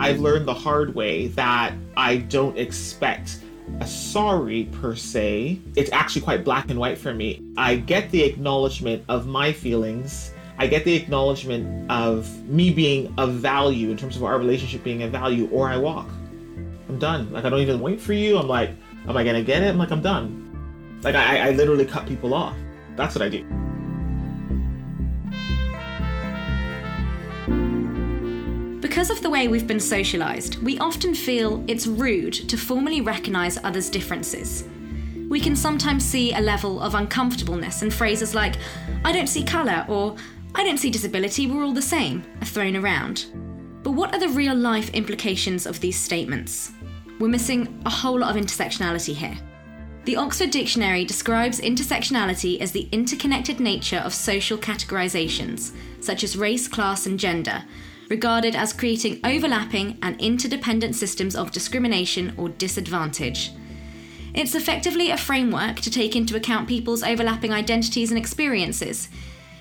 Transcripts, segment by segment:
I've learned the hard way that I don't expect a sorry per se. It's actually quite black and white for me. I get the acknowledgement of my feelings. I get the acknowledgement of me being of value in terms of our relationship being of value, or I walk. I'm done. Like I don't even wait for you. I'm like, am I gonna get it? I'm like, I'm done. Like I, I literally cut people off. That's what I do. Because of the way we've been socialised, we often feel it's rude to formally recognise others' differences. We can sometimes see a level of uncomfortableness, and phrases like, I don't see colour, or I don't see disability, we're all the same, are thrown around. But what are the real life implications of these statements? We're missing a whole lot of intersectionality here. The Oxford Dictionary describes intersectionality as the interconnected nature of social categorisations, such as race, class, and gender, regarded as creating overlapping and interdependent systems of discrimination or disadvantage. It's effectively a framework to take into account people's overlapping identities and experiences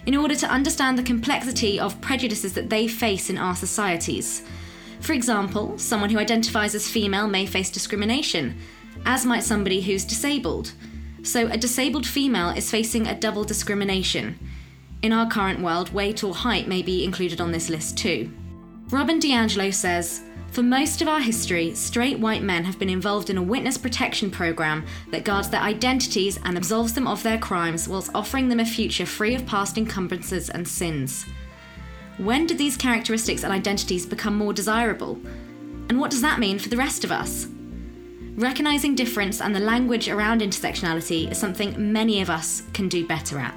in order to understand the complexity of prejudices that they face in our societies. For example, someone who identifies as female may face discrimination, as might somebody who's disabled. So, a disabled female is facing a double discrimination. In our current world, weight or height may be included on this list too. Robin DiAngelo says, for most of our history, straight white men have been involved in a witness protection program that guards their identities and absolves them of their crimes whilst offering them a future free of past encumbrances and sins. When did these characteristics and identities become more desirable? And what does that mean for the rest of us? Recognising difference and the language around intersectionality is something many of us can do better at.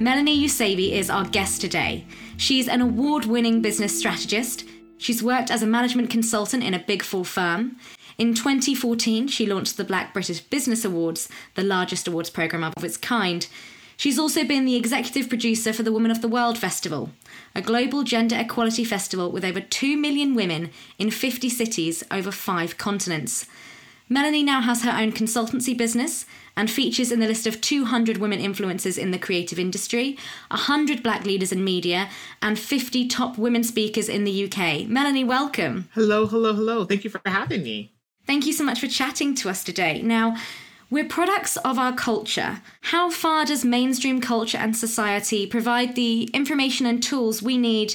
Melanie Eusebe is our guest today. She's an award winning business strategist. She's worked as a management consultant in a big four firm. In 2014, she launched the Black British Business Awards, the largest awards programme of its kind. She's also been the executive producer for the Women of the World Festival, a global gender equality festival with over 2 million women in 50 cities over five continents. Melanie now has her own consultancy business and features in the list of 200 women influencers in the creative industry, 100 black leaders in media, and 50 top women speakers in the UK. Melanie, welcome. Hello, hello, hello. Thank you for having me. Thank you so much for chatting to us today. Now, we're products of our culture. How far does mainstream culture and society provide the information and tools we need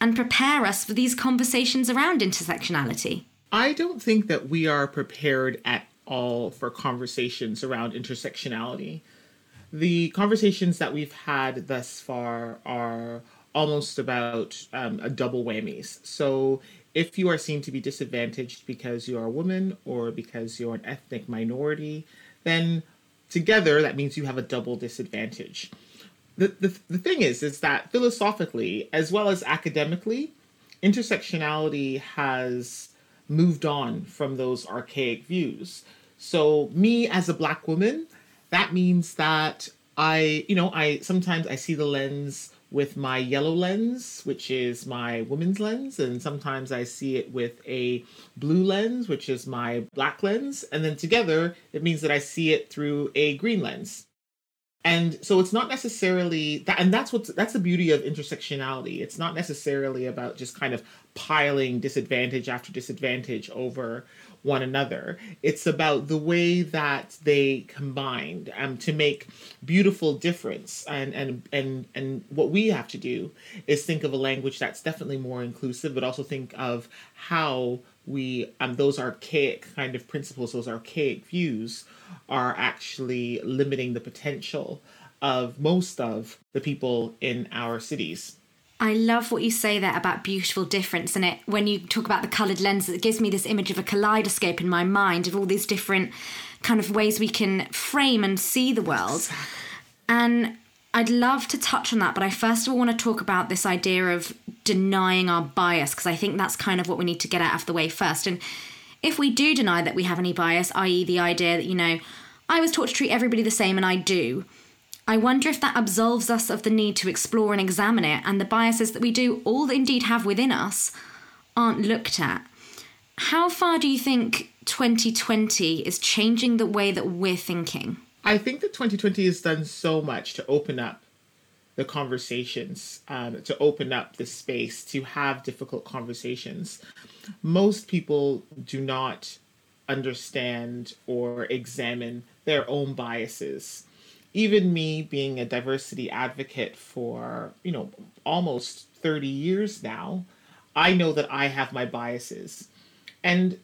and prepare us for these conversations around intersectionality? I don't think that we are prepared at all for conversations around intersectionality. The conversations that we've had thus far are almost about um, a double whammies. So, if you are seen to be disadvantaged because you are a woman or because you're an ethnic minority, then together that means you have a double disadvantage. The, the, the thing is, is that philosophically as well as academically, intersectionality has moved on from those archaic views. So me as a black woman, that means that I, you know, I sometimes I see the lens with my yellow lens, which is my woman's lens, and sometimes I see it with a blue lens, which is my black lens, and then together it means that I see it through a green lens. And so it's not necessarily that, and that's what that's the beauty of intersectionality. It's not necessarily about just kind of piling disadvantage after disadvantage over one another. It's about the way that they combined um, to make beautiful difference. And, and, and, and what we have to do is think of a language that's definitely more inclusive, but also think of how we, um, those archaic kind of principles, those archaic views are actually limiting the potential of most of the people in our cities. I love what you say there about beautiful difference. And it when you talk about the coloured lenses, it gives me this image of a kaleidoscope in my mind of all these different kind of ways we can frame and see the world. And I'd love to touch on that, but I first of all want to talk about this idea of denying our bias, because I think that's kind of what we need to get out of the way first. And if we do deny that we have any bias, i.e., the idea that, you know, I was taught to treat everybody the same and I do, I wonder if that absolves us of the need to explore and examine it, and the biases that we do all indeed have within us aren't looked at. How far do you think 2020 is changing the way that we're thinking? I think that 2020 has done so much to open up the conversations, um, to open up the space to have difficult conversations. Most people do not understand or examine their own biases. Even me being a diversity advocate for, you know, almost 30 years now, I know that I have my biases. And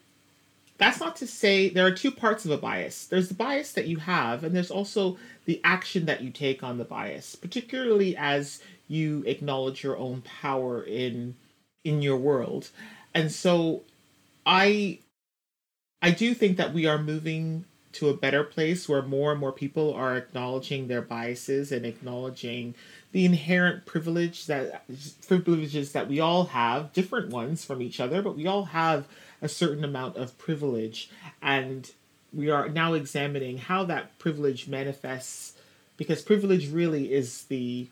that's not to say there are two parts of a bias. There's the bias that you have, and there's also the action that you take on the bias, particularly as you acknowledge your own power in in your world. And so I I do think that we are moving to a better place where more and more people are acknowledging their biases and acknowledging the inherent privilege that privileges that we all have, different ones from each other, but we all have a certain amount of privilege. And we are now examining how that privilege manifests because privilege really is the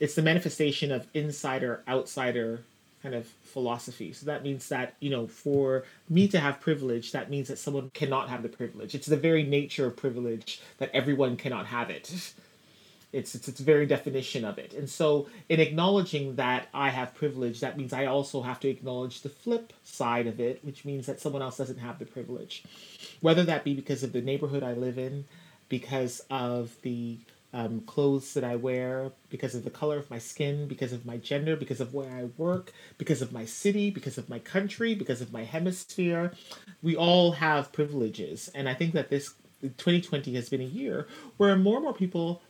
it's the manifestation of insider outsider kind of philosophy. So that means that, you know, for me to have privilege, that means that someone cannot have the privilege. It's the very nature of privilege that everyone cannot have it. It's, it's its very definition of it. And so, in acknowledging that I have privilege, that means I also have to acknowledge the flip side of it, which means that someone else doesn't have the privilege. Whether that be because of the neighborhood I live in, because of the um, clothes that I wear, because of the color of my skin, because of my gender, because of where I work, because of my city, because of my country, because of my hemisphere. We all have privileges. And I think that this 2020 has been a year where more and more people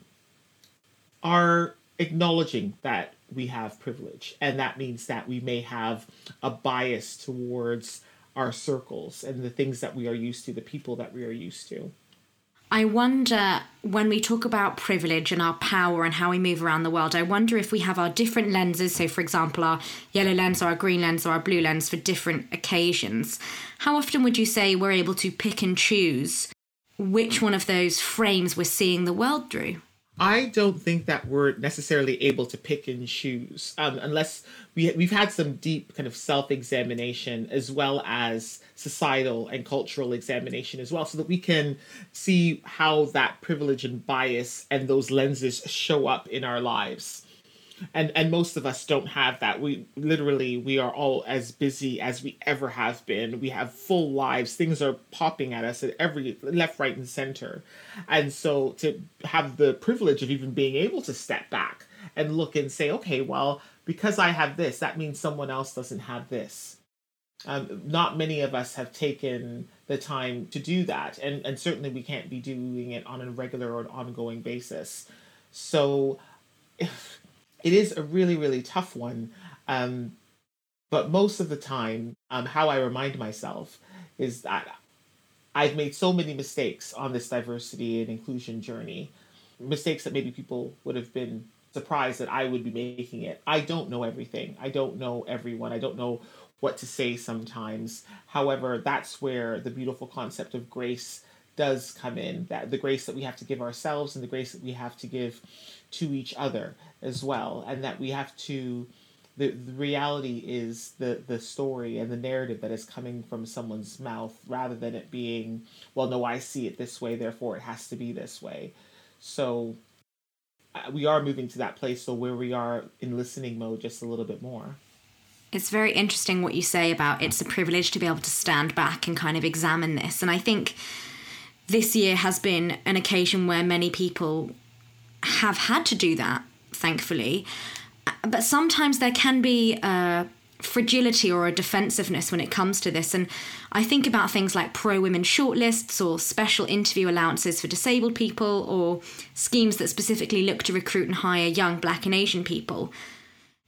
are acknowledging that we have privilege. And that means that we may have a bias towards our circles and the things that we are used to, the people that we are used to. I wonder when we talk about privilege and our power and how we move around the world, I wonder if we have our different lenses. So, for example, our yellow lens or our green lens or our blue lens for different occasions. How often would you say we're able to pick and choose which one of those frames we're seeing the world through? I don't think that we're necessarily able to pick and choose um, unless we we've had some deep kind of self examination as well as societal and cultural examination as well, so that we can see how that privilege and bias and those lenses show up in our lives and and most of us don't have that. We literally we are all as busy as we ever have been. We have full lives. Things are popping at us at every left right and center. And so to have the privilege of even being able to step back and look and say okay well because i have this that means someone else doesn't have this. Um, not many of us have taken the time to do that. And and certainly we can't be doing it on a regular or an ongoing basis. So if it is a really really tough one um, but most of the time um, how i remind myself is that i've made so many mistakes on this diversity and inclusion journey mistakes that maybe people would have been surprised that i would be making it. I don't know everything. I don't know everyone. I don't know what to say sometimes. However that's where the beautiful concept of grace does come in that the grace that we have to give ourselves and the grace that we have to give to each other as well and that we have to the, the reality is the the story and the narrative that is coming from someone's mouth rather than it being well no i see it this way therefore it has to be this way. So uh, we are moving to that place so where we are in listening mode just a little bit more. It's very interesting what you say about it's a privilege to be able to stand back and kind of examine this and i think this year has been an occasion where many people have had to do that thankfully. But sometimes there can be a fragility or a defensiveness when it comes to this. And I think about things like pro women shortlists or special interview allowances for disabled people or schemes that specifically look to recruit and hire young black and Asian people.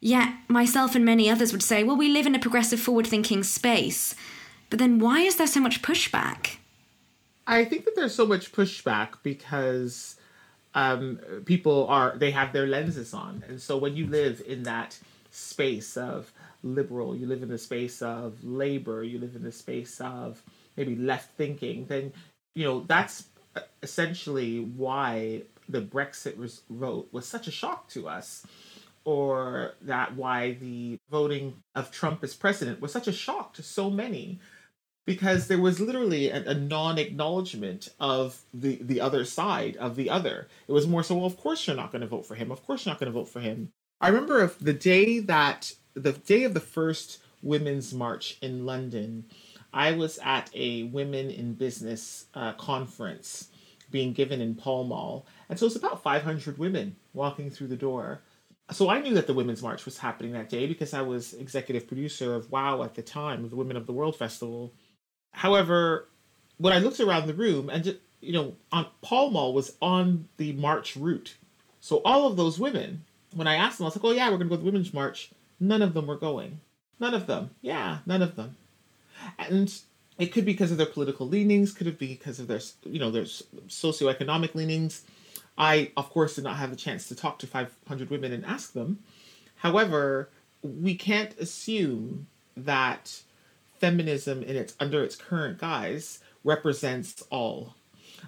Yet, myself and many others would say, well, we live in a progressive, forward thinking space. But then why is there so much pushback? I think that there's so much pushback because um, people are they have their lenses on, and so when you live in that space of liberal, you live in the space of labor, you live in the space of maybe left thinking, then you know that's essentially why the Brexit vote was such a shock to us, or that why the voting of Trump as president was such a shock to so many. Because there was literally a, a, non-acknowledgement of the the other side of the other. It was more so, well, of course you're not going to vote for him. Of course you're not going to vote for him. I remember the day that the day of the first women's march in London, I was at a women in business uh, conference being given in Pall Mall, and so it's about 500 women walking through the door. So I knew that the Women's March was happening that day because I was executive producer of WOW at the time, the Women of the World Festival. However, when I looked around the room, and just, you know, on Pall Mall was on the march route, so all of those women, when I asked them, I was like, "Oh yeah, we're going to go to the Women's March." None of them were going. None of them. Yeah, none of them. And it could be because of their political leanings, could it be because of their, you know, their socioeconomic leanings. I, of course, did not have the chance to talk to 500 women and ask them. However, we can't assume that feminism in its under its current guise represents all.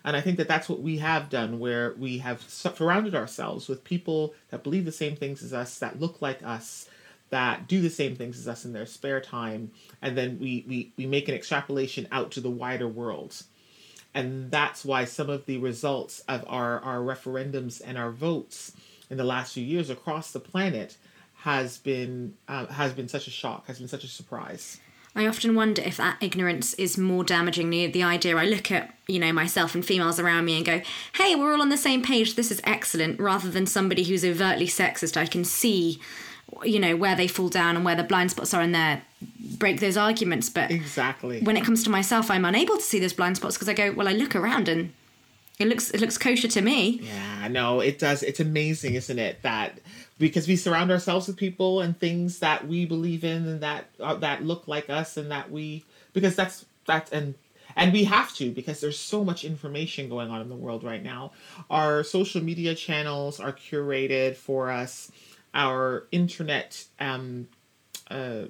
And I think that that's what we have done, where we have surrounded ourselves with people that believe the same things as us, that look like us, that do the same things as us in their spare time, and then we, we, we make an extrapolation out to the wider world. And that's why some of the results of our, our referendums and our votes in the last few years across the planet has been uh, has been such a shock, has been such a surprise. I often wonder if that ignorance is more damaging. The, the idea I look at, you know, myself and females around me and go, hey, we're all on the same page, this is excellent, rather than somebody who's overtly sexist. I can see you know where they fall down and where the blind spots are and there break those arguments but exactly when it comes to myself i'm unable to see those blind spots because i go well i look around and it looks it looks kosher to me. Yeah no it does. It's amazing isn't it that because we surround ourselves with people and things that we believe in and that uh, that look like us and that we because that's that's and and we have to because there's so much information going on in the world right now. Our social media channels are curated for us. Our internet um, uh,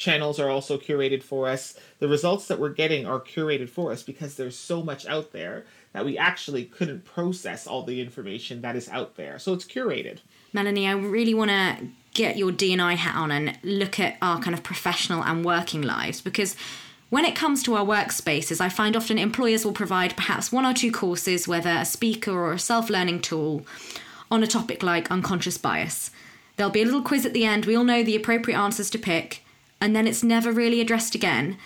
channels are also curated for us. The results that we're getting are curated for us because there's so much out there that we actually couldn't process all the information that is out there. So it's curated. Melanie, I really want to get your D&I hat on and look at our kind of professional and working lives because when it comes to our workspaces, I find often employers will provide perhaps one or two courses, whether a speaker or a self learning tool, on a topic like unconscious bias. There'll be a little quiz at the end, we all know the appropriate answers to pick, and then it's never really addressed again.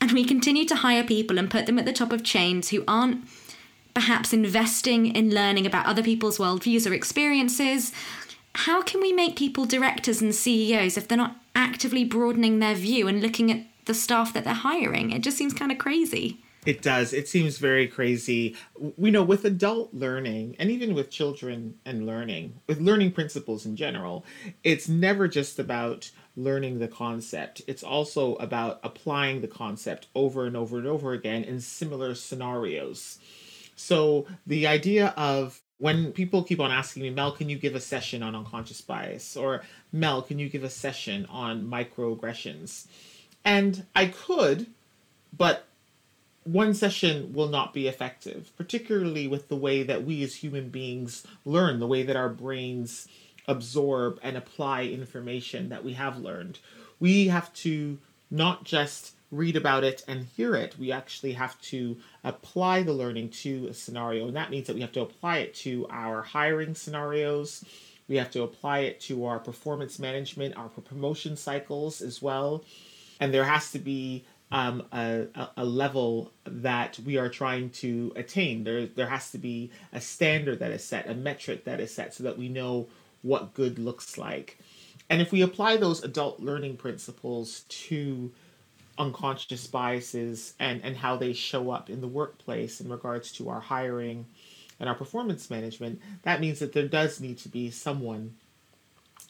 And we continue to hire people and put them at the top of chains who aren't perhaps investing in learning about other people's worldviews or experiences. How can we make people directors and CEOs if they're not actively broadening their view and looking at the staff that they're hiring? It just seems kind of crazy. It does. It seems very crazy. We know with adult learning and even with children and learning, with learning principles in general, it's never just about learning the concept. It's also about applying the concept over and over and over again in similar scenarios. So the idea of when people keep on asking me, Mel, can you give a session on unconscious bias? Or Mel, can you give a session on microaggressions? And I could, but one session will not be effective, particularly with the way that we as human beings learn, the way that our brains absorb and apply information that we have learned. We have to not just read about it and hear it, we actually have to apply the learning to a scenario. And that means that we have to apply it to our hiring scenarios. We have to apply it to our performance management, our promotion cycles as well. And there has to be um, a, a level that we are trying to attain. There, there has to be a standard that is set, a metric that is set, so that we know what good looks like. And if we apply those adult learning principles to unconscious biases and, and how they show up in the workplace in regards to our hiring and our performance management, that means that there does need to be someone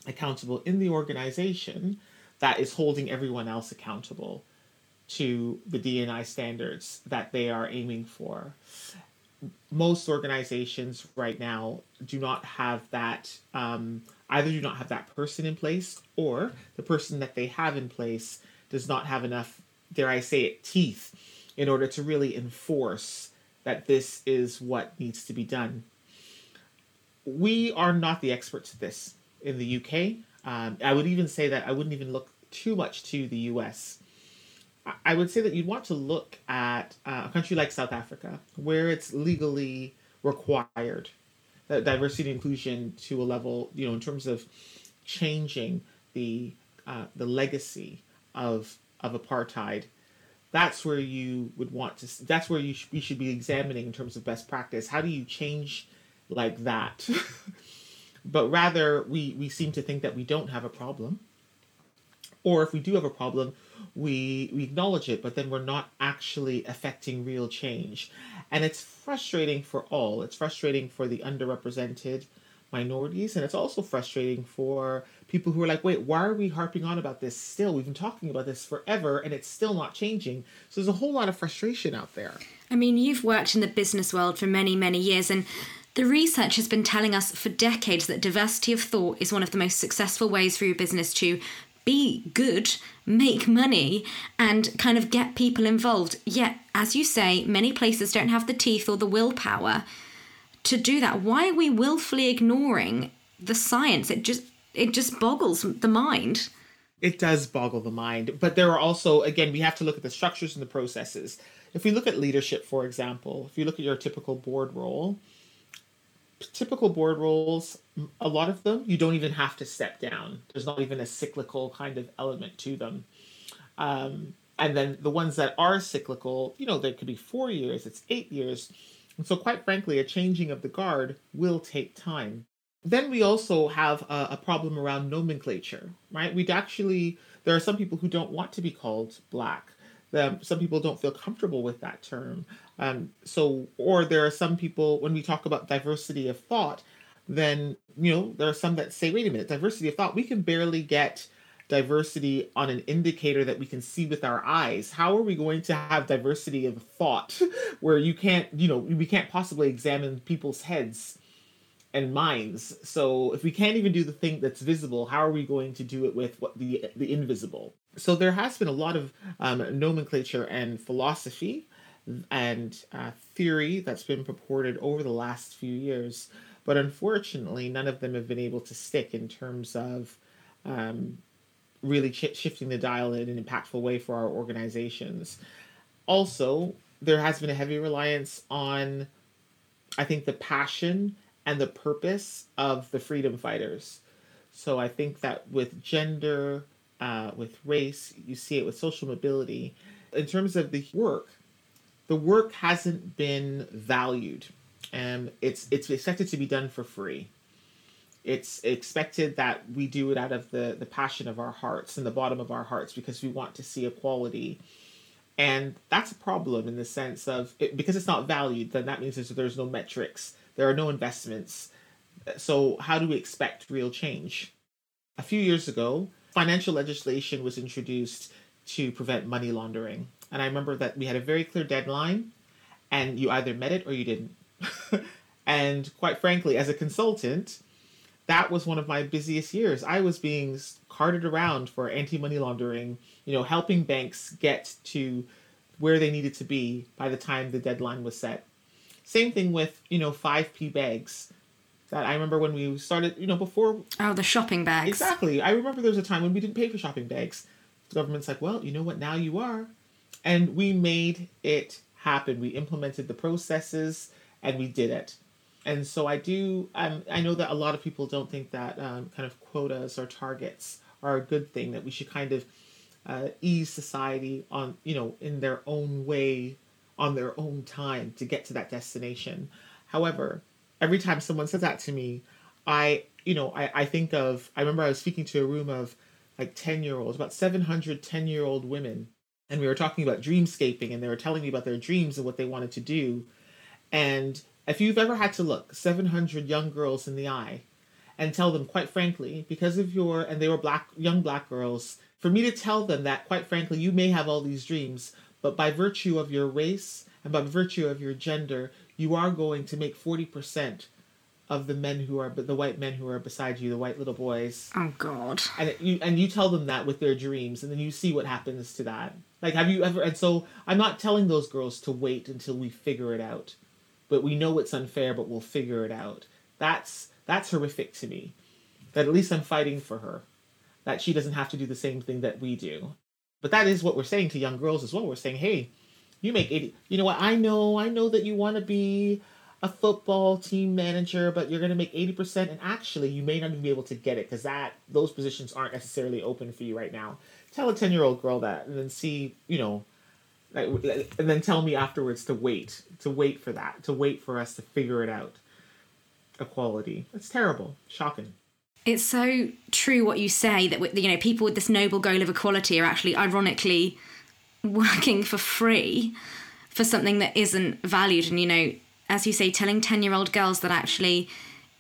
accountable in the organization that is holding everyone else accountable to the D&I standards that they are aiming for. Most organizations right now do not have that, um, either do not have that person in place, or the person that they have in place does not have enough, dare I say it, teeth in order to really enforce that this is what needs to be done. We are not the experts at this in the UK. Um, I would even say that I wouldn't even look too much to the US I would say that you'd want to look at uh, a country like South Africa, where it's legally required that diversity and inclusion to a level, you know, in terms of changing the uh, the legacy of of apartheid. That's where you would want to. That's where you, sh- you should be examining in terms of best practice. How do you change like that? but rather, we we seem to think that we don't have a problem, or if we do have a problem, we we acknowledge it, but then we're not actually affecting real change. And it's frustrating for all. It's frustrating for the underrepresented minorities, and it's also frustrating for people who are like, wait, why are we harping on about this still? We've been talking about this forever and it's still not changing. So there's a whole lot of frustration out there. I mean, you've worked in the business world for many, many years, and the research has been telling us for decades that diversity of thought is one of the most successful ways for your business to be good, make money, and kind of get people involved. Yet, as you say, many places don't have the teeth or the willpower to do that. Why are we willfully ignoring the science? It just it just boggles the mind. It does boggle the mind, but there are also again we have to look at the structures and the processes. If we look at leadership, for example, if you look at your typical board role, typical board roles, a lot of them, you don't even have to step down. There's not even a cyclical kind of element to them. Um, and then the ones that are cyclical, you know, there could be four years, it's eight years. And so, quite frankly, a changing of the guard will take time. Then we also have a, a problem around nomenclature, right? We'd actually, there are some people who don't want to be called black. Some people don't feel comfortable with that term. Um, so, or there are some people, when we talk about diversity of thought, then, you know, there are some that say, wait a minute, diversity of thought, we can barely get diversity on an indicator that we can see with our eyes. How are we going to have diversity of thought where you can't, you know, we can't possibly examine people's heads and minds? So if we can't even do the thing that's visible, how are we going to do it with what the the invisible? So there has been a lot of um, nomenclature and philosophy and uh, theory that's been purported over the last few years, but unfortunately, none of them have been able to stick in terms of um, really ch- shifting the dial in an impactful way for our organizations. Also, there has been a heavy reliance on, I think, the passion and the purpose of the freedom fighters. So I think that with gender, uh, with race, you see it with social mobility. In terms of the work, the work hasn't been valued, and it's it's expected to be done for free. It's expected that we do it out of the, the passion of our hearts and the bottom of our hearts because we want to see equality. And that's a problem in the sense of it, because it's not valued, then that means there's, there's no metrics, there are no investments. So, how do we expect real change? A few years ago, financial legislation was introduced to prevent money laundering. And I remember that we had a very clear deadline, and you either met it or you didn't. and quite frankly, as a consultant, that was one of my busiest years. I was being carted around for anti money laundering, you know, helping banks get to where they needed to be by the time the deadline was set. Same thing with, you know, 5p bags. That I remember when we started, you know, before. Oh, the shopping bags. Exactly. I remember there was a time when we didn't pay for shopping bags. The government's like, well, you know what, now you are. And we made it happen. We implemented the processes and we did it and so I do. Um, I know that a lot of people don't think that um, kind of quotas or targets are a good thing. That we should kind of uh, ease society on, you know, in their own way, on their own time to get to that destination. However, every time someone says that to me, I, you know, I, I think of. I remember I was speaking to a room of like ten year olds, about 700 10 year old women, and we were talking about dreamscaping, and they were telling me about their dreams and what they wanted to do, and if you've ever had to look 700 young girls in the eye and tell them, quite frankly, because of your, and they were black, young black girls, for me to tell them that, quite frankly, you may have all these dreams, but by virtue of your race and by virtue of your gender, you are going to make 40% of the men who are the white men who are beside you, the white little boys. Oh God! And you and you tell them that with their dreams, and then you see what happens to that. Like, have you ever? And so I'm not telling those girls to wait until we figure it out but we know it's unfair, but we'll figure it out. That's that's horrific to me. That at least I'm fighting for her. That she doesn't have to do the same thing that we do. But that is what we're saying to young girls as well. We're saying, hey, you make 80. You know what? I know, I know that you want to be a football team manager, but you're going to make 80%. And actually, you may not even be able to get it because that those positions aren't necessarily open for you right now. Tell a 10 year old girl that and then see, you know, and then tell me afterwards to wait, to wait for that, to wait for us to figure it out. Equality. That's terrible. Shocking. It's so true what you say that you know people with this noble goal of equality are actually ironically working for free for something that isn't valued and you know as you say telling 10 year old girls that actually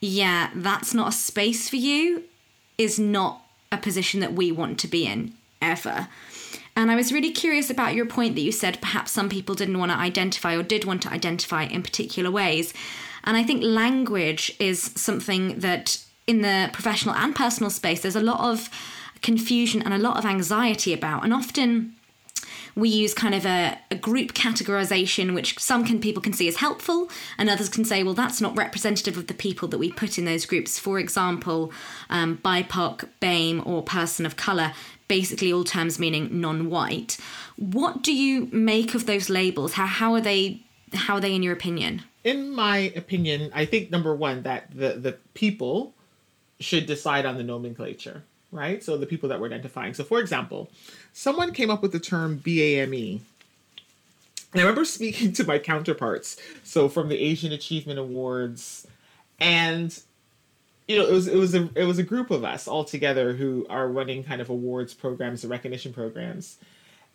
yeah that's not a space for you is not a position that we want to be in ever and I was really curious about your point that you said perhaps some people didn't want to identify or did want to identify in particular ways. And I think language is something that in the professional and personal space, there's a lot of confusion and a lot of anxiety about. And often we use kind of a, a, group categorization, which some can, people can see as helpful, and others can say, well, that's not representative of the people that we put in those groups. For example, um, BIPOC, BAME, or person of color, basically all terms meaning non-white. What do you make of those labels? How how are they how are they in your opinion? In my opinion, I think number one that the the people should decide on the nomenclature, right? So the people that we're identifying. So, for example, someone came up with the term BAME. And I remember speaking to my counterparts, so from the Asian Achievement Awards, and you know, it was it was a it was a group of us all together who are running kind of awards programs and recognition programs,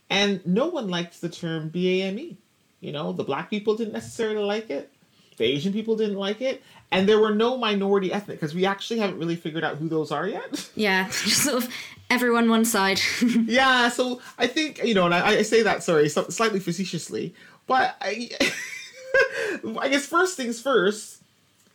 and no one liked the term BAME. You know, the black people didn't necessarily like it. The Asian people didn't like it, and there were no minority ethnic because we actually haven't really figured out who those are yet. Yeah, just sort of everyone one side. yeah, so I think you know, and I, I say that sorry, so, slightly facetiously, but I, I guess first things first.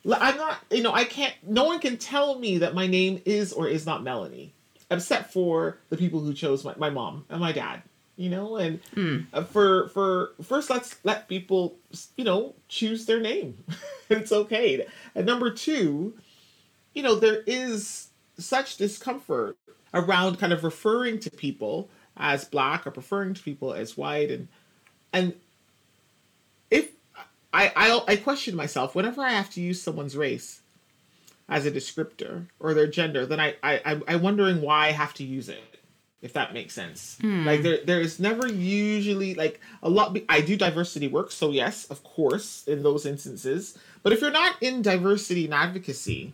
I'm not, you know, I can't. No one can tell me that my name is or is not Melanie, except for the people who chose my, my mom and my dad you know and mm. for for first let's let people you know choose their name. It's okay. And number two you know there is such discomfort around kind of referring to people as black or referring to people as white. And and if I, I I question myself whenever I have to use someone's race as a descriptor or their gender, then I, I I'm wondering why I have to use it if that makes sense. Mm. Like there, there's never usually like a lot. I do diversity work, so yes, of course, in those instances. But if you're not in diversity and advocacy,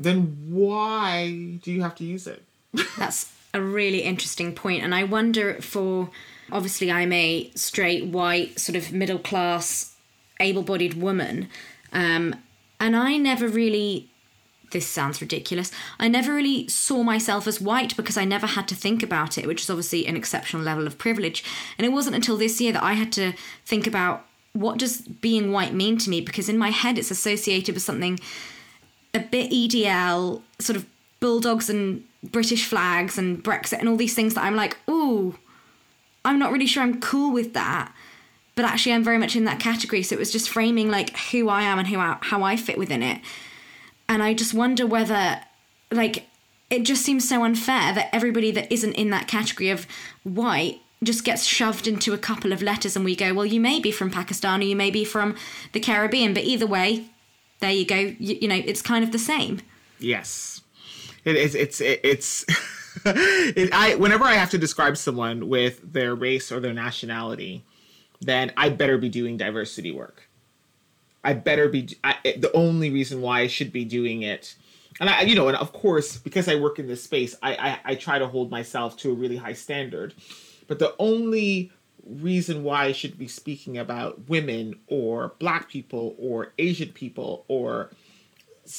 then why do you have to use it? That's a really interesting point, and I wonder for obviously I'm a straight white sort of middle class able-bodied woman, um, and I never really this sounds ridiculous. I never really saw myself as white because I never had to think about it, which is obviously an exceptional level of privilege. And it wasn't until this year that I had to think about what does being white mean to me because in my head it's associated with something a bit EDL, sort of bulldogs and British flags and Brexit and all these things that I'm like, ooh, I'm not really sure I'm cool with that. But actually, I'm very much in that category. So it was just framing like who I am and who I, how I fit within it. And I just wonder whether, like, it just seems so unfair that everybody that isn't in that category of white just gets shoved into a couple of letters and we go, well, you may be from Pakistan or you may be from the Caribbean, but either way, there you go. You, you know, it's kind of the same. Yes. It is, it's, it's, it, I, whenever I have to describe someone with their race or their nationality, then I better be doing diversity work I better be I, the only reason why I should be doing it. And I, you know, and of course, because I work in this space, I, I, I try to hold myself to a really high standard. But the only reason why I should be speaking about women or black people or Asian people or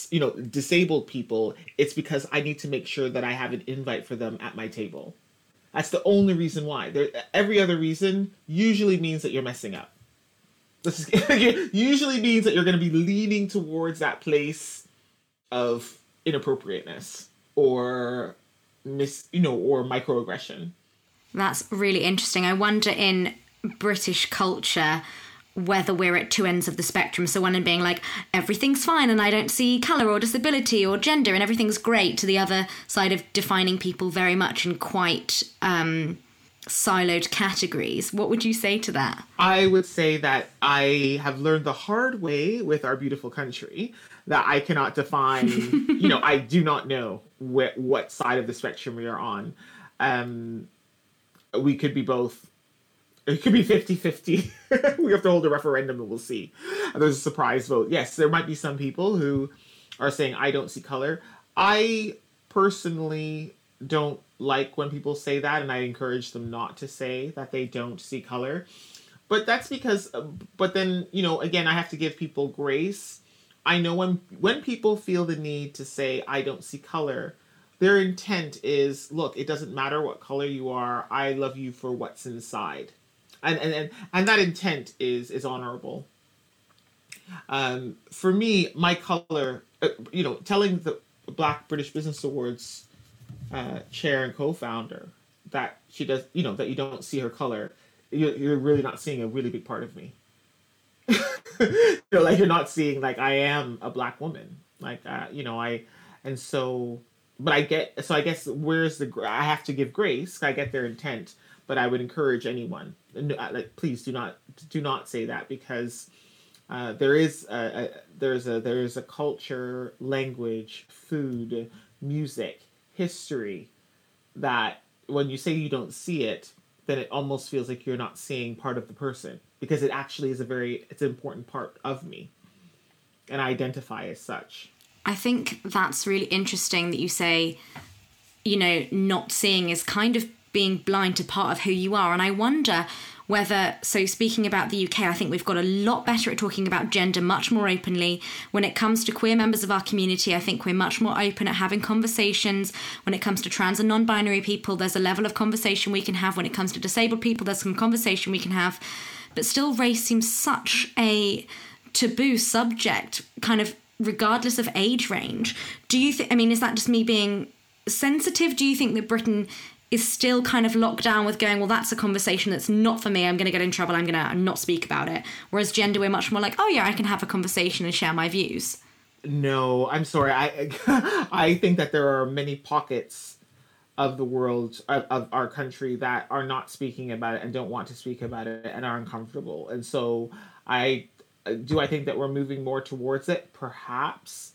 you know disabled people it's because I need to make sure that I have an invite for them at my table. That's the only reason why. There, every other reason usually means that you're messing up. This is, usually means that you're going to be leaning towards that place of inappropriateness or mis, you know, or microaggression. That's really interesting. I wonder in British culture whether we're at two ends of the spectrum. So one in being like everything's fine and I don't see color or disability or gender and everything's great. To the other side of defining people very much and quite um, siloed categories. What would you say to that? I would say that I have learned the hard way with our beautiful country that I cannot define, you know, I do not know wh- what side of the spectrum we are on. Um, we could be both. It could be 50 50. we have to hold a referendum and we'll see. There's a surprise vote. Yes, there might be some people who are saying, I don't see color. I personally don't like when people say that, and I encourage them not to say that they don't see color. But that's because, but then, you know, again, I have to give people grace. I know when when people feel the need to say I don't see color, their intent is, look, it doesn't matter what color you are. I love you for what's inside, and and and, and that intent is is honorable. Um, for me, my color, uh, you know, telling the Black British Business Awards uh, chair and co-founder that she does, you know, that you don't see her color, you're, you're really not seeing a really big part of me. you know, like you're not seeing like I am a black woman, like uh, you know I, and so, but I get so I guess where's the I have to give grace. I get their intent, but I would encourage anyone uh, like please do not do not say that because uh, there is a, a, there's a there's a culture, language, food, music history that when you say you don't see it, then it almost feels like you're not seeing part of the person because it actually is a very it's an important part of me and I identify as such. I think that's really interesting that you say, you know, not seeing is kind of being blind to part of who you are. And I wonder whether so speaking about the UK I think we've got a lot better at talking about gender much more openly. When it comes to queer members of our community I think we're much more open at having conversations. When it comes to trans and non-binary people there's a level of conversation we can have. When it comes to disabled people there's some conversation we can have. But still race seems such a taboo subject kind of regardless of age range. Do you think I mean is that just me being sensitive? Do you think that Britain is still kind of locked down with going, well, that's a conversation that's not for me. I'm going to get in trouble. I'm going to not speak about it. Whereas gender, we're much more like, oh, yeah, I can have a conversation and share my views. No, I'm sorry. I I think that there are many pockets of the world of, of, our country that are not speaking about it and don't want to speak about it and are uncomfortable. And so I do I think that we're moving more towards it, perhaps,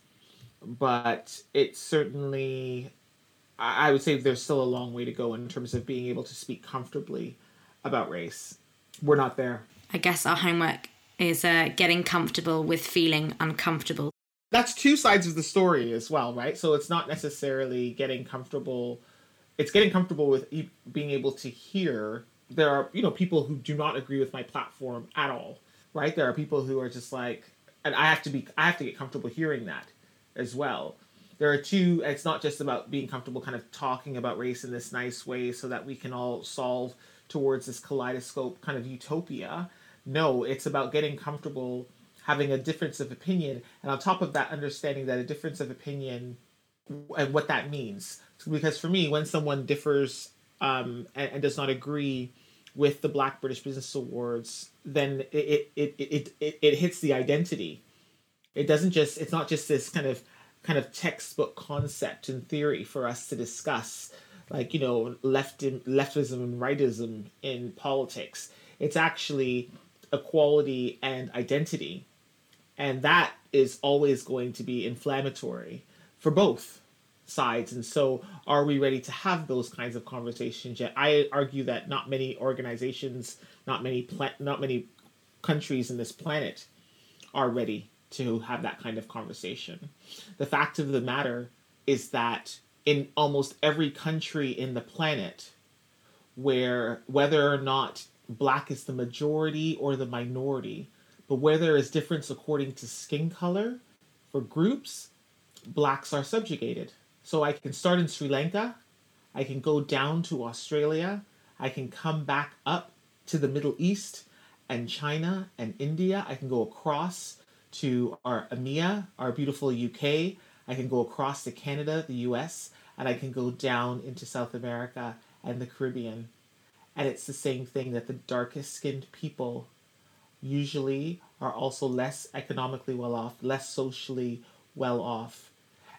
but it's certainly I would say there's still a long way to go in terms of being able to speak comfortably about race. We're not there. I guess our homework is uh, getting comfortable with feeling uncomfortable. That's two sides of the story as well, right? So it's not necessarily getting comfortable. It's getting comfortable with e- being able to hear. There are, you know, people who do not agree with my platform at all, right? There are people who are just like, and I have to be, I have to get comfortable hearing that as well there are two it's not just about being comfortable kind of talking about race in this nice way so that we can all solve towards this kaleidoscope kind of utopia. No it's about getting comfortable having a difference of opinion and on top of that understanding that a difference of opinion and what that means. Because for me when someone differs um, and, and, does not agree with the black british business awards then it it, it, it, it, it hits the identity. It doesn't just it's not just this kind of kind of textbook concept and theory for us to discuss, like you know, left leftism and rightism in politics. It's actually equality and identity, and that is always going to be inflammatory for both sides. And so, are we ready to have those kinds of conversations yet? I argue that not many organizations, not many pla- not many countries in this planet are ready to have that kind of conversation. The fact of the matter is that in almost every country in the planet, where whether or not black is the majority or the minority, but where there is difference according to skin color for groups, blacks are subjugated. So I can start in Sri Lanka, I can go down to Australia, I can come back up to the Middle East and China and India, I can go across to our EMEA, our beautiful UK. I can go across to Canada, the US, and I can go down into South America and the Caribbean. And it's the same thing that the darkest skinned people usually are also less economically well off, less socially well off.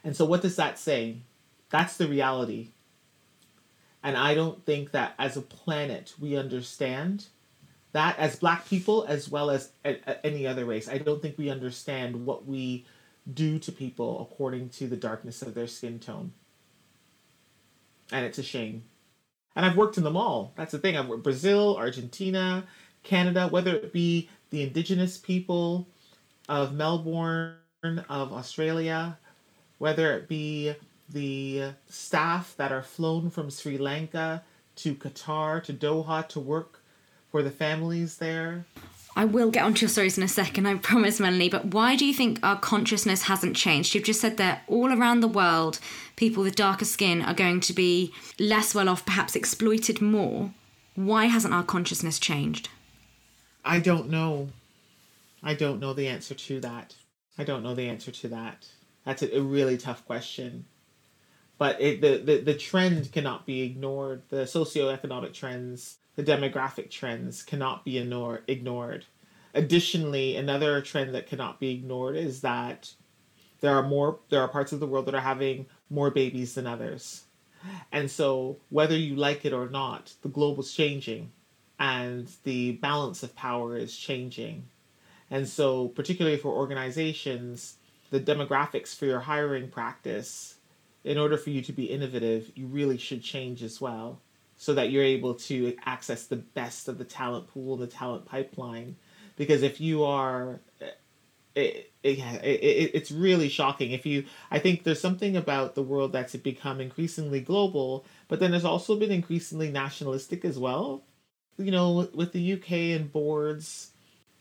And so, what does that say? That's the reality. And I don't think that as a planet we understand that as black people as well as a, a, any other race. I don't think we understand what we do to people according to the darkness of their skin tone. And it's a shame. And I've worked in them all. That's the thing. I've worked Brazil, Argentina, Canada, whether it be the indigenous people of Melbourne, of Australia, whether it be the staff that are flown from Sri Lanka to Qatar to Doha to work for the families there. I will get onto your stories in a second, I promise, Melanie. But why do you think our consciousness hasn't changed? You've just said that all around the world, people with darker skin are going to be less well off, perhaps exploited more. Why hasn't our consciousness changed? I don't know. I don't know the answer to that. I don't know the answer to that. That's a, a really tough question. But it, the, the, the trend cannot be ignored. The socioeconomic trends, the demographic trends cannot be ignore, ignored. Additionally, another trend that cannot be ignored is that there are more there are parts of the world that are having more babies than others. And so whether you like it or not, the globe is changing and the balance of power is changing. And so, particularly for organizations, the demographics for your hiring practice, in order for you to be innovative, you really should change as well so that you're able to access the best of the talent pool, the talent pipeline. Because if you are, eh, it, it, it, it's really shocking. If you, I think there's something about the world that's become increasingly global, but then there's also been increasingly nationalistic as well you know, with the UK and boards,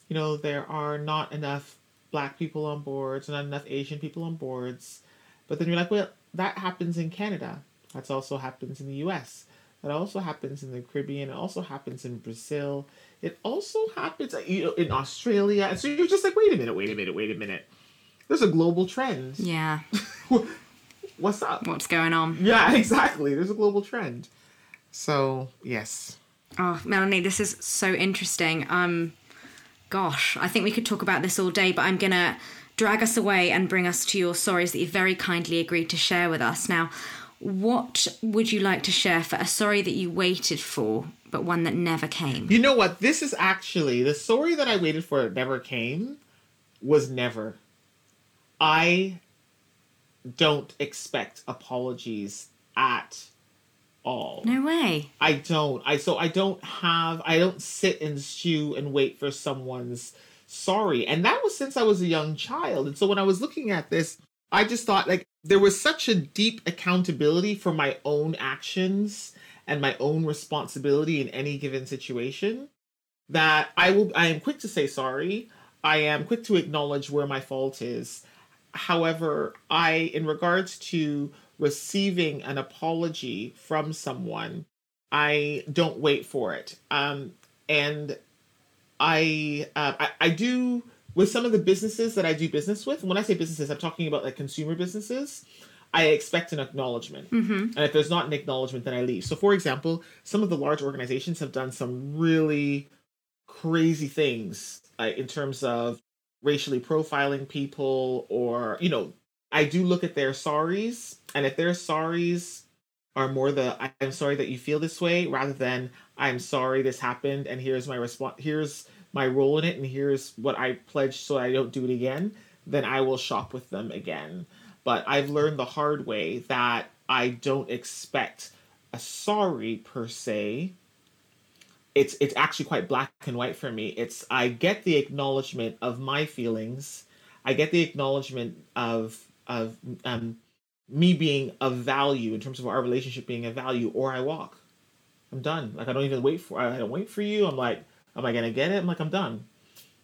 you know, there are not enough black people on boards, not enough Asian people on boards. But then you're like, well, that happens in Canada. That also happens in the US. That also happens in the Caribbean. It also happens in Brazil. It also happens you know, in Australia. And so you're just like, wait a minute, wait a minute, wait a minute. There's a global trend. Yeah. What's up? What's going on? Yeah, exactly. There's a global trend. So, yes. Oh, Melanie, this is so interesting. Um, gosh, I think we could talk about this all day, but I'm gonna drag us away and bring us to your stories that you very kindly agreed to share with us. Now, what would you like to share for a sorry that you waited for, but one that never came? You know what? This is actually the story that I waited for it never came was never. I don't expect apologies at all. No way. I don't. I so I don't have I don't sit and stew and wait for someone's sorry. And that was since I was a young child. And so when I was looking at this, I just thought like there was such a deep accountability for my own actions and my own responsibility in any given situation that I will I am quick to say sorry. I am quick to acknowledge where my fault is. However, I in regards to receiving an apology from someone, I don't wait for it. Um, and I, uh, I, I do with some of the businesses that I do business with. When I say businesses, I'm talking about like consumer businesses. I expect an acknowledgment. Mm-hmm. And if there's not an acknowledgement, then I leave. So, for example, some of the large organizations have done some really crazy things uh, in terms of racially profiling people or, you know, I do look at their sorries, and if their sorries are more the I'm sorry that you feel this way rather than I'm sorry this happened and here's my response here's my role in it and here's what I pledge so I don't do it again, then I will shop with them again. But I've learned the hard way that I don't expect a sorry per se. It's it's actually quite black and white for me. It's I get the acknowledgement of my feelings. I get the acknowledgement of of um, me being of value in terms of our relationship being a value, or I walk. I'm done. Like I don't even wait for. I don't wait for you. I'm like, am I gonna get it? I'm like, I'm done.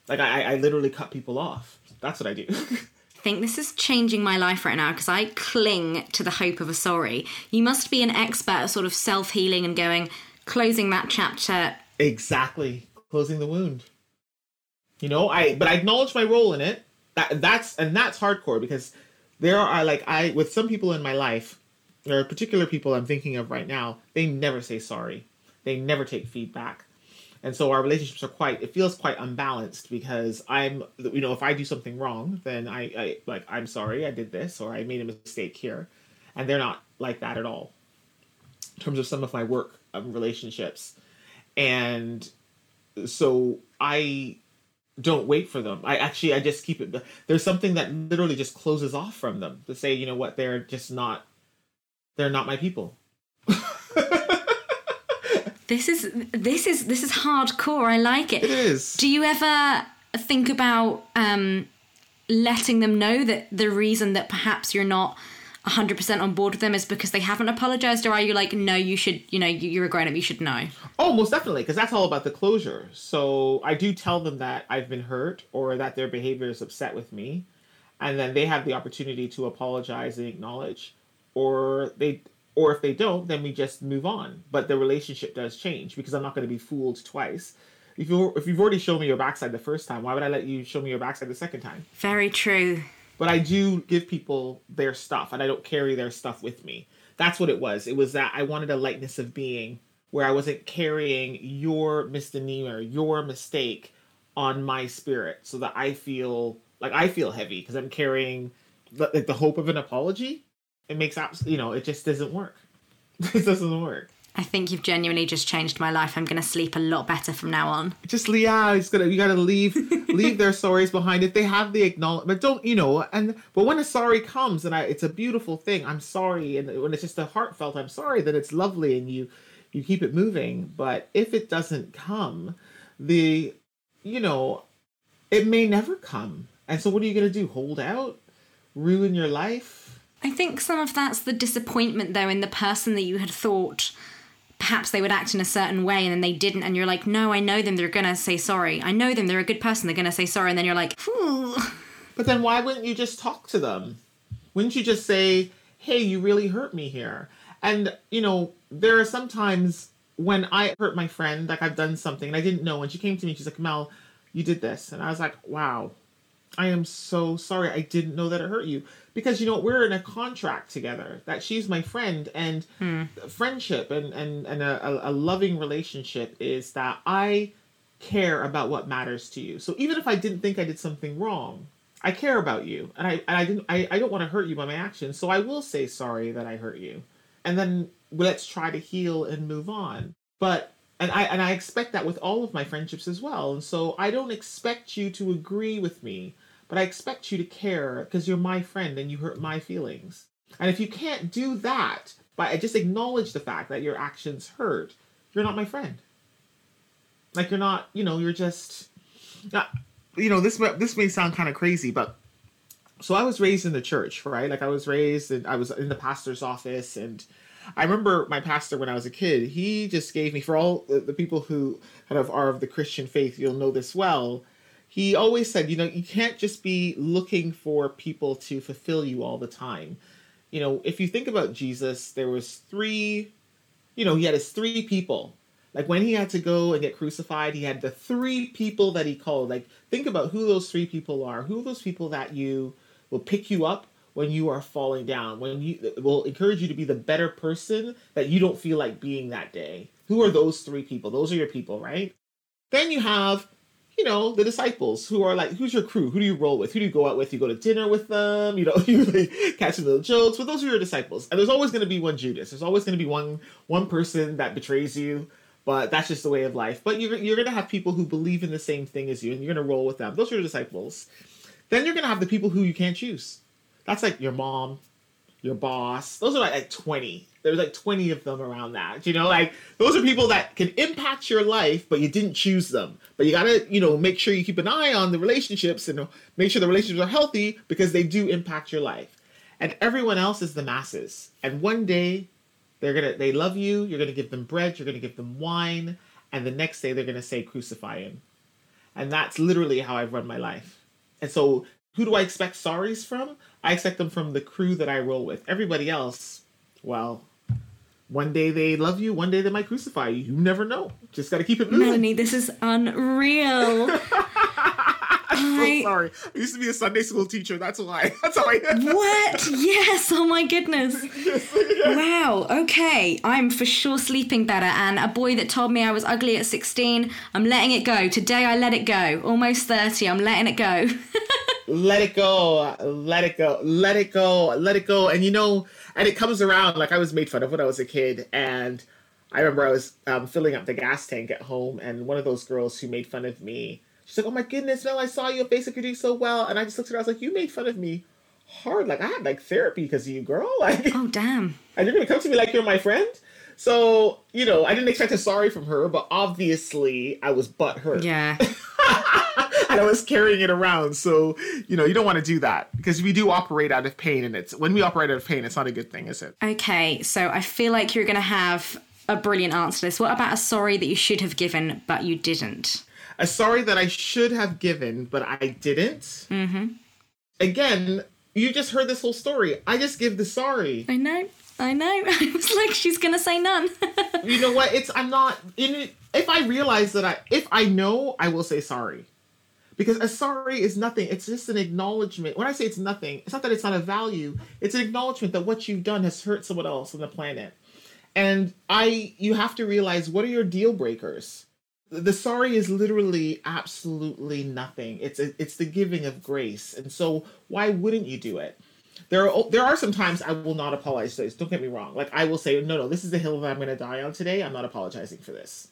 Like I, I literally cut people off. That's what I do. I think this is changing my life right now because I cling to the hope of a sorry. You must be an expert at sort of self healing and going, closing that chapter. Exactly, closing the wound. You know, I but I acknowledge my role in it. That that's and that's hardcore because there are like I with some people in my life, there are particular people I'm thinking of right now. They never say sorry. They never take feedback. And so our relationships are quite it feels quite unbalanced because I'm you know if I do something wrong then I, I like I'm sorry I did this or I made a mistake here and they're not like that at all. in terms of some of my work um, relationships. And so I don't wait for them. I actually I just keep it there's something that literally just closes off from them to say, you know what, they're just not they're not my people. This is this is this is hardcore. I like it. It is. Do you ever think about um letting them know that the reason that perhaps you're not 100% on board with them is because they haven't apologized or are you like no you should you know you're a grown up you should know oh most definitely because that's all about the closure so i do tell them that i've been hurt or that their behavior is upset with me and then they have the opportunity to apologize and acknowledge or they or if they don't then we just move on but the relationship does change because i'm not going to be fooled twice if you if you've already shown me your backside the first time why would i let you show me your backside the second time very true but I do give people their stuff and I don't carry their stuff with me. That's what it was. It was that I wanted a lightness of being where I wasn't carrying your misdemeanor, your mistake on my spirit so that I feel like I feel heavy because I'm carrying like the hope of an apology. It makes absolutely, you know, it just doesn't work. it doesn't work. I think you've genuinely just changed my life. I'm going to sleep a lot better from now on. Just yeah, it's gonna you got to leave leave their stories behind if they have the acknowledgement. Don't you know? And but when a sorry comes and I, it's a beautiful thing. I'm sorry, and when it's just a heartfelt, I'm sorry. Then it's lovely, and you you keep it moving. But if it doesn't come, the you know, it may never come. And so what are you gonna do? Hold out? Ruin your life? I think some of that's the disappointment though in the person that you had thought perhaps they would act in a certain way and then they didn't and you're like no i know them. They're gonna say sorry. I know them. They're a good person. They're gonna say sorry. And then you're like but then why wouldn't you just talk to them? Wouldn't you just say hey you really hurt me here? And you know there are sometimes when i hurt my friend like i've done something and i didn't know and she came to me she's like mel you did this. And i was like wow i am so sorry i didn't know that it hurt you. Because you know we're in a contract together that she's my friend and hmm. friendship and and, and a, a loving relationship is that i care about what matters to you. So even if i didn't think i did something wrong i care about you. And i and i didn't i, I don't want to hurt you by my actions. So i will say sorry that i hurt you. And then let's try to heal and move on. But and I and I expect that with all of my friendships as well. And so I don't expect you to agree with me but I expect you to care because you're my friend and you hurt my feelings. And if you can't do that, by just acknowledge the fact that your actions hurt, you're not my friend. Like you're not, you know, you're just, not, you know, this this may sound kind of crazy, but so I was raised in the church, right? Like I was raised and I was in the pastor's office and I remember my pastor when I was a kid, he just gave me for all the people who kind of are of the Christian faith, you'll know this well he always said, you know, you can't just be looking for people to fulfill you all the time. You know, if you think about Jesus, there was three, you know, he had his three people. Like when he had to go and get crucified, he had the three people that he called. Like think about who those three people are. Who are those people that you will pick you up when you are falling down, when you will encourage you to be the better person that you don't feel like being that day. Who are those three people? Those are your people, right? Then you have you know, the disciples who are like, who's your crew? Who do you roll with? Who do you go out with? You go to dinner with them, you know, you like, catch little jokes. But those are your disciples. And there's always going to be one Judas. There's always going to be one one person that betrays you. But that's just the way of life. But you're, you're going to have people who believe in the same thing as you, and you're going to roll with them. Those are your disciples. Then you're going to have the people who you can't choose. That's like your mom, your boss. Those are like, like 20. There's like 20 of them around that. You know, like those are people that can impact your life, but you didn't choose them. But you gotta, you know, make sure you keep an eye on the relationships and make sure the relationships are healthy because they do impact your life. And everyone else is the masses. And one day they're gonna they love you, you're gonna give them bread, you're gonna give them wine, and the next day they're gonna say crucify him. And that's literally how I've run my life. And so who do I expect sorries from? I expect them from the crew that I roll with. Everybody else, well, one day they love you, one day they might crucify you. You never know. Just got to keep it moving. Melanie, this is unreal. I'm I... so sorry. I used to be a Sunday school teacher. That's why. That's why. I. what? Yes. Oh my goodness. wow. Okay. I'm for sure sleeping better. And a boy that told me I was ugly at 16, I'm letting it go. Today I let it go. Almost 30. I'm letting it go. let it go, let it go, let it go, let it go. And you know, and it comes around like I was made fun of when I was a kid. And I remember I was um, filling up the gas tank at home, and one of those girls who made fun of me, she's like, "Oh my goodness, Mel, I saw you on Facebook, you're doing so well." And I just looked at her, I was like, "You made fun of me hard. Like I had like therapy because of you, girl. Like, oh damn. And you're gonna come to me like you're my friend." So, you know, I didn't expect a sorry from her, but obviously I was butt hurt. Yeah. and I was carrying it around. So, you know, you don't want to do that because we do operate out of pain. And it's when we operate out of pain, it's not a good thing, is it? Okay. So I feel like you're going to have a brilliant answer to this. What about a sorry that you should have given, but you didn't? A sorry that I should have given, but I didn't. Mm-hmm. Again, you just heard this whole story. I just give the sorry. I know. I know. I was like, she's gonna say none. you know what? It's I'm not in it. If I realize that I, if I know, I will say sorry, because a sorry is nothing. It's just an acknowledgement. When I say it's nothing, it's not that it's not a value. It's an acknowledgement that what you've done has hurt someone else on the planet, and I. You have to realize what are your deal breakers. The sorry is literally absolutely nothing. It's a, it's the giving of grace, and so why wouldn't you do it? there are there are some times I will not apologize. Don't get me wrong. Like I will say, no, no, this is the hill that I'm going to die on today. I'm not apologizing for this.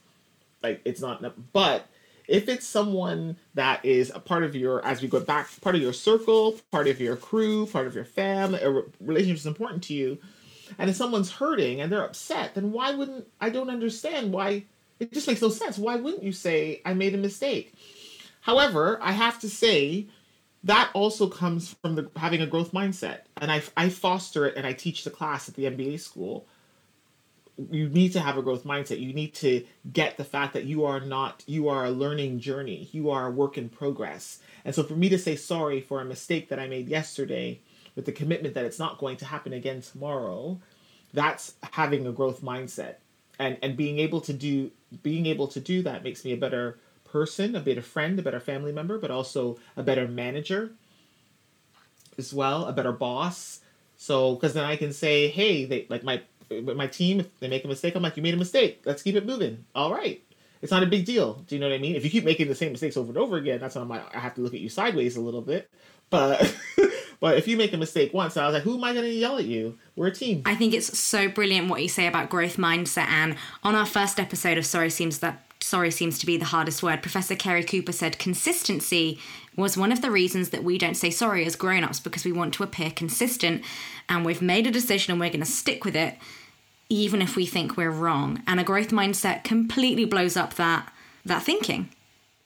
Like it's not. But if it's someone that is a part of your, as we go back, part of your circle, part of your crew, part of your family, a relationship is important to you, and if someone's hurting and they're upset, then why wouldn't I? Don't understand why. It just makes no sense. Why wouldn't you say I made a mistake? However, I have to say that also comes from the, having a growth mindset and I, I foster it and i teach the class at the mba school you need to have a growth mindset. You need to get the fact that you are not you are a learning journey. You are a work in progress. And so for me to say sorry for a mistake that i made yesterday with the commitment that it's not going to happen again tomorrow that's having a growth mindset. And and being able to do being able to do that makes me a better person, a better friend, a better family member, but also a better manager as well, a better boss. So, because then I can say, hey, they like my my team, if they make a mistake, I'm like, you made a mistake. Let's keep it moving. All right. It's not a big deal. Do you know what I mean? If you keep making the same mistakes over and over again, that's when I I have to look at you sideways a little bit. But but if you make a mistake once, I was like, who am I going to yell at you? We're a team. I think it's so brilliant what you say about growth mindset. And on our first episode of Sorry Seems That sorry seems to be the hardest word. Professor Cary Cooper said consistency was one of the reasons that we don't say sorry as grown ups because we want to appear consistent and we've made a decision and we're going to stick with it even if we think we're wrong. And a growth mindset completely blows up that that thinking.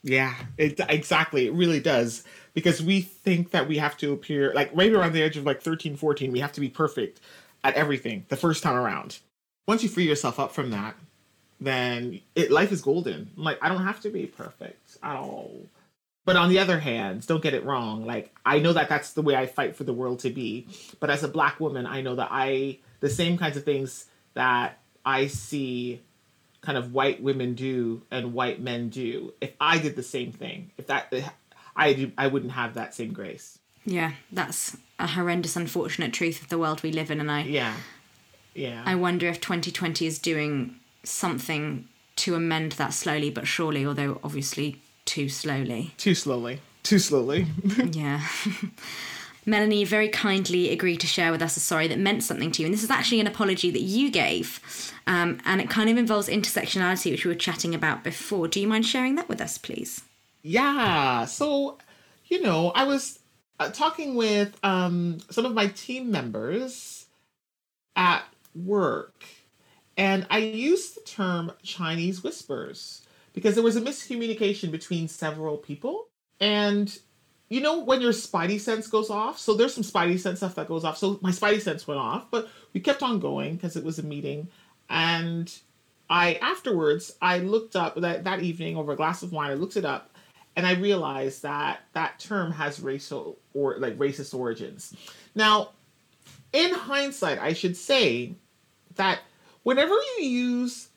Yeah, it exactly. It really does because we think that we have to appear like maybe around the age of like 13, 14, we have to be perfect at everything the first time around. Once you free yourself up from that, then it life is golden. I'm like, I don't have to be perfect at all. But on the other hand, don't get it wrong. Like, I know that that's the way I fight for the world to be. But as a black woman, I know that I, the same kinds of things that I see kind of white women do and white men do, if I did the same thing, if that, I, I wouldn't have that same grace. Yeah, that's a horrendous, unfortunate truth of the world we live in. And I, yeah, yeah. I wonder if 2020 is doing something to amend that slowly but surely, although obviously too slowly. Too slowly. Too slowly. yeah. Melanie very kindly agreed to share with us a story that meant something to you. And this is actually an apology that you gave. Um, and it kind of involves intersectionality, which we were chatting about before. Do you mind sharing that with us, please? Yeah. So, you know, I was uh, talking with um, some of my team members at work and I used the term Chinese whispers because there was a miscommunication between several people. And you know when your spidey sense goes off? So there's some spidey sense stuff that goes off. So my spidey sense went off, but we kept on going because it was a meeting. And I afterwards I looked up that that evening over a glass of wine. I looked it up, and I realized that that term has racial or like racist origins. Now, in hindsight, I should say that whenever you use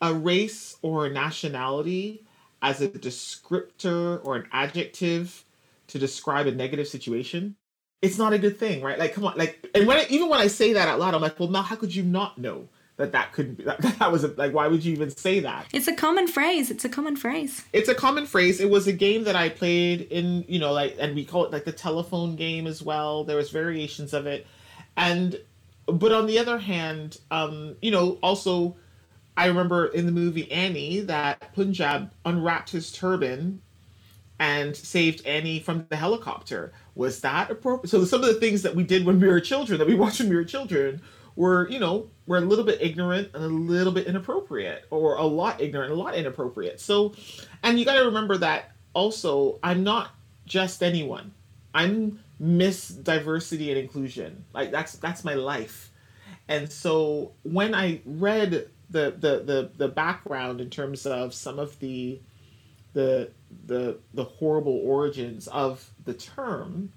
a race or a nationality as a descriptor or an adjective to describe a negative situation, it's not a good thing, right? Like, come on, like, and when I, even when I say that out loud, I'm like, well, now how could you not know that that couldn't be that, that was a, like why would you even say that It's a common phrase. It's a common phrase. it's a common phrase it was a game that i played in you know like and we call it like the telephone game as well there was variations of it and but on the other hand um you know also i remember in the movie annie that punjab unwrapped his turban and saved annie from the helicopter. Was that appropriate so some of the things that we did when we were children that we watched when we were children were you know were a little bit ignorant and a little bit inappropriate or a lot ignorant a lot inappropriate. So and you got to remember that also i'm not just anyone. I'm miss diversity and inclusion. Like that's that's my life. And so when i read the the the, the background in terms of some of the the the the horrible origins of the term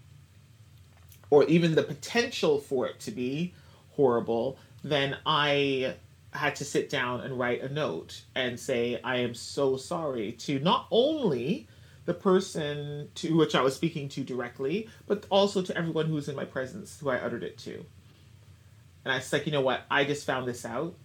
or even the potential for it to be horrible, then I had to sit down and write a note and say, I am so sorry to not only the person to which I was speaking to directly, but also to everyone who was in my presence who I uttered it to. And I was like, you know what? I just found this out.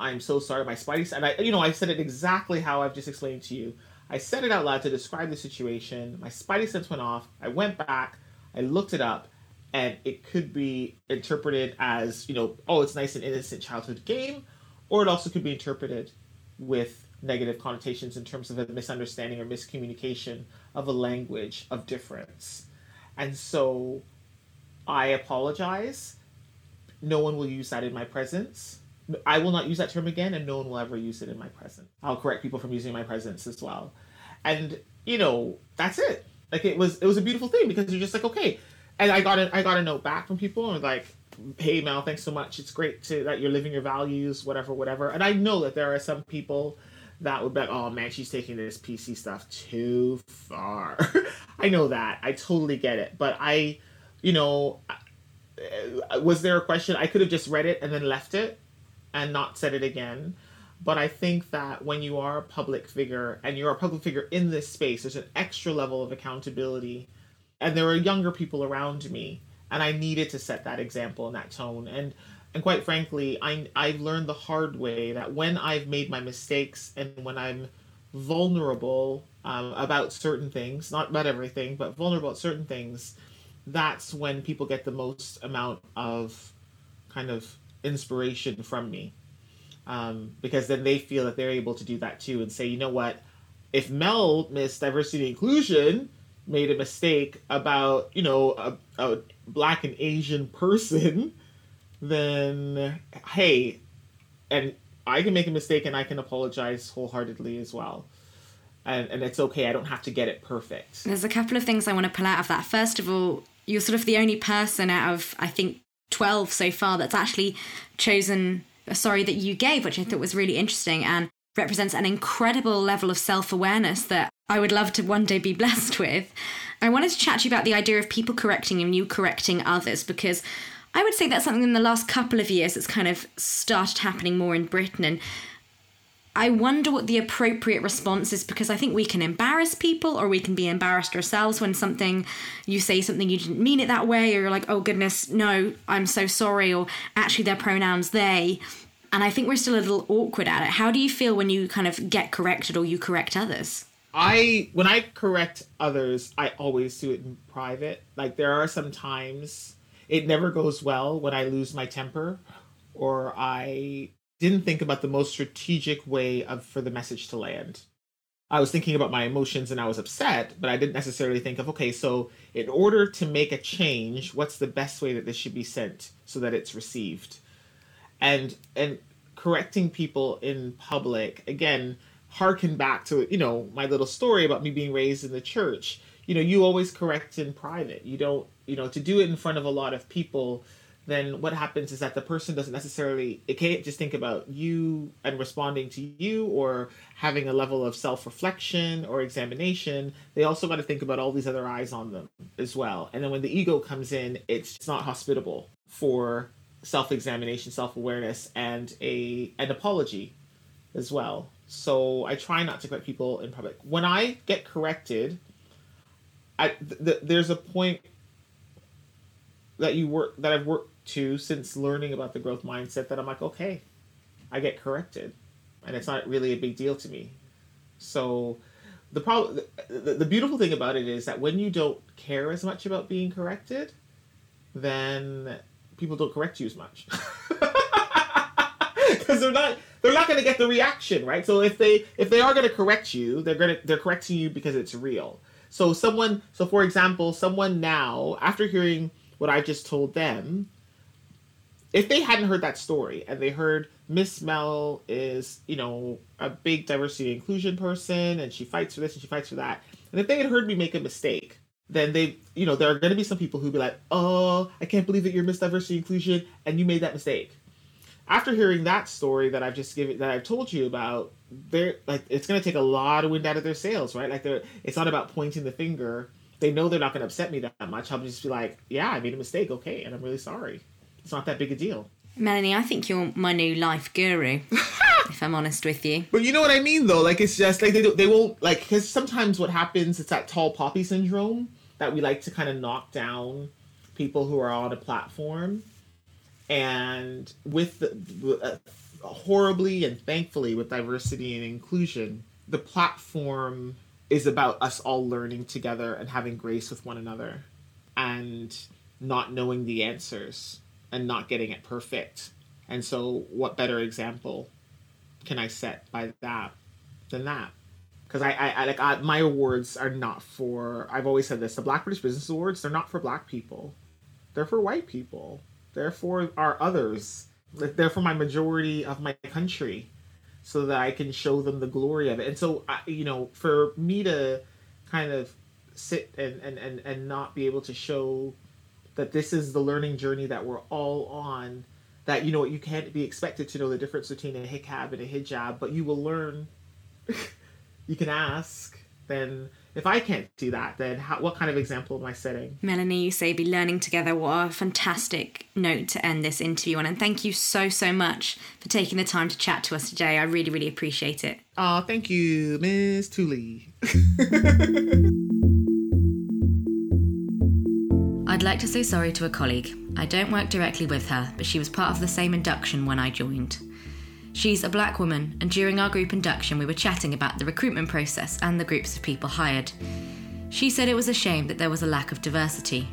I'm so sorry. My spidey, and I, you know, I said it exactly how I've just explained to you. I said it out loud to describe the situation. My spidey sense went off. I went back. I looked it up, and it could be interpreted as you know oh it's nice and innocent childhood game or it also could be interpreted with negative connotations in terms of a misunderstanding or miscommunication of a language of difference and so i apologize no one will use that in my presence i will not use that term again and no one will ever use it in my presence i'll correct people from using my presence as well and you know that's it like it was it was a beautiful thing because you're just like okay and I got a I got a note back from people and like, hey Mel, thanks so much. It's great to that you're living your values, whatever, whatever. And I know that there are some people that would be like, oh man, she's taking this PC stuff too far. I know that. I totally get it. But I, you know, was there a question? I could have just read it and then left it and not said it again. But I think that when you are a public figure and you're a public figure in this space, there's an extra level of accountability and there were younger people around me and i needed to set that example and that tone and and quite frankly i i've learned the hard way that when i've made my mistakes and when i'm vulnerable um, about certain things not about everything but vulnerable about certain things that's when people get the most amount of kind of inspiration from me. Um, because then they feel that they're able to do that too and say you know what? If mel missed diversity inclusion made a mistake about you know a, a black and asian person then hey and i can make a mistake and i can apologize wholeheartedly as well. And, and it's okay. I don't have to get it perfect. There's a couple of things i want to pull out of that. First of all you're sort of the only person out of i think 12 so far that's actually chosen a sorry that you gave which i thought was really interesting and represents an incredible level of self awareness that I would love to one day be blessed with. I wanted to chat to you about the idea of people correcting and you correcting others because I would say that's something in the last couple of years that's kind of started happening more in Britain. And I wonder what the appropriate response is because I think we can embarrass people or we can be embarrassed ourselves when something you say something you didn't mean it that way or you're like, oh goodness, no, I'm so sorry, or actually their pronouns they. And I think we're still a little awkward at it. How do you feel when you kind of get corrected or you correct others? I when I correct others, I always do it in private. Like there are some times it never goes well when I lose my temper or I didn't think about the most strategic way of for the message to land. I was thinking about my emotions and I was upset, but I didn't necessarily think of okay, so in order to make a change, what's the best way that this should be sent so that it's received? And and correcting people in public again harken back to you know my little story about me being raised in the church you know you always correct in private you don't you know to do it in front of a lot of people then what happens is that the person doesn't necessarily it can't just think about you and responding to you or having a level of self-reflection or examination. They also got to think about all these other eyes on them as well. And then when the ego comes in it's not hospitable for self-examination self-awareness and a an apology as well. So I try not to correct people in public. When I get corrected, I th- th- there's a point that you work that I've worked to since learning about the growth mindset that I'm like, okay, I get corrected, and it's not really a big deal to me. So the problem, the, the beautiful thing about it is that when you don't care as much about being corrected, then people don't correct you as much. Because they're not they're not going to get the reaction right? So if they if they are going to correct you they're going to they're correcting you because it's real. So someone so for example someone now after hearing what i just told them if they hadn't heard that story and they heard Miss Mel is, you know, a big diversity inclusion person and she fights for this and she fights for that. And if they had heard me make a mistake, then they, you know, there are going to be some people who'd be like, oh, I can't believe that you're Miss Diversity Inclusion and you made that mistake. After hearing that story that I've just given, that I've told you about, they're like, it's going to take a lot of wind out of their sails, right? Like, they're, it's not about pointing the finger. They know they're not going to upset me that much. I'll just be like, yeah, I made a mistake. Okay. And I'm really sorry. It's not that big a deal. Melanie, I think you're my new life guru. if I'm honest with you. But you know what I mean, though. Like it's just like they don't, they won't like because sometimes what happens it's that tall poppy syndrome that we like to kind of knock down people who are on a platform, and with the, uh, horribly and thankfully with diversity and inclusion, the platform is about us all learning together and having grace with one another, and not knowing the answers and not getting it perfect. And so, what better example can I set by that than that? Because I, I, I, like I, my awards are not for. I've always said this: the Black British Business Awards. They're not for Black people. They're for white people. They're for our others. They're for my majority of my country, so that I can show them the glory of it. And so, I, you know, for me to kind of sit and, and, and, and not be able to show that this is the learning journey that we're all on that you know you can't be expected to know the difference between a hijab and a hijab but you will learn. You can ask then if i can't do that then how, what kind of example am i setting? Melanie you say be learning together. What a fantastic note to end this interview on and thank you so so much for taking the time to chat to us today. I really really appreciate it. Oh thank you miss Tooley like to say sorry to a colleague. I don't work directly with her, but she was part of the same induction when I joined. She's a black woman, and during our group induction, we were chatting about the recruitment process and the groups of people hired. She said it was a shame that there was a lack of diversity.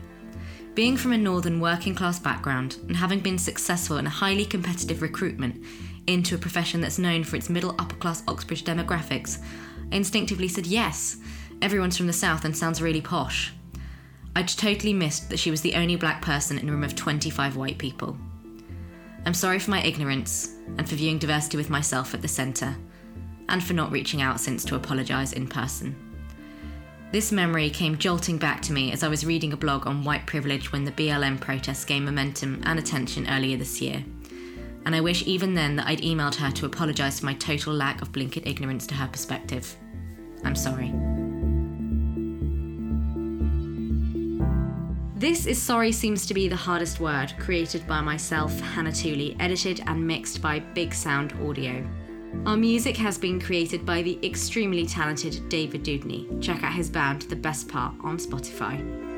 Being from a northern working class background and having been successful in a highly competitive recruitment into a profession that's known for its middle upper class Oxbridge demographics, I instinctively said yes. Everyone's from the south and sounds really posh. I'd totally missed that she was the only black person in a room of 25 white people. I'm sorry for my ignorance and for viewing diversity with myself at the centre, and for not reaching out since to apologise in person. This memory came jolting back to me as I was reading a blog on white privilege when the BLM protests gained momentum and attention earlier this year. And I wish even then that I'd emailed her to apologise for my total lack of blinkered ignorance to her perspective. I'm sorry. This is Sorry Seems to Be the Hardest Word, created by myself, Hannah Tooley, edited and mixed by Big Sound Audio. Our music has been created by the extremely talented David Dudney. Check out his band, The Best Part, on Spotify.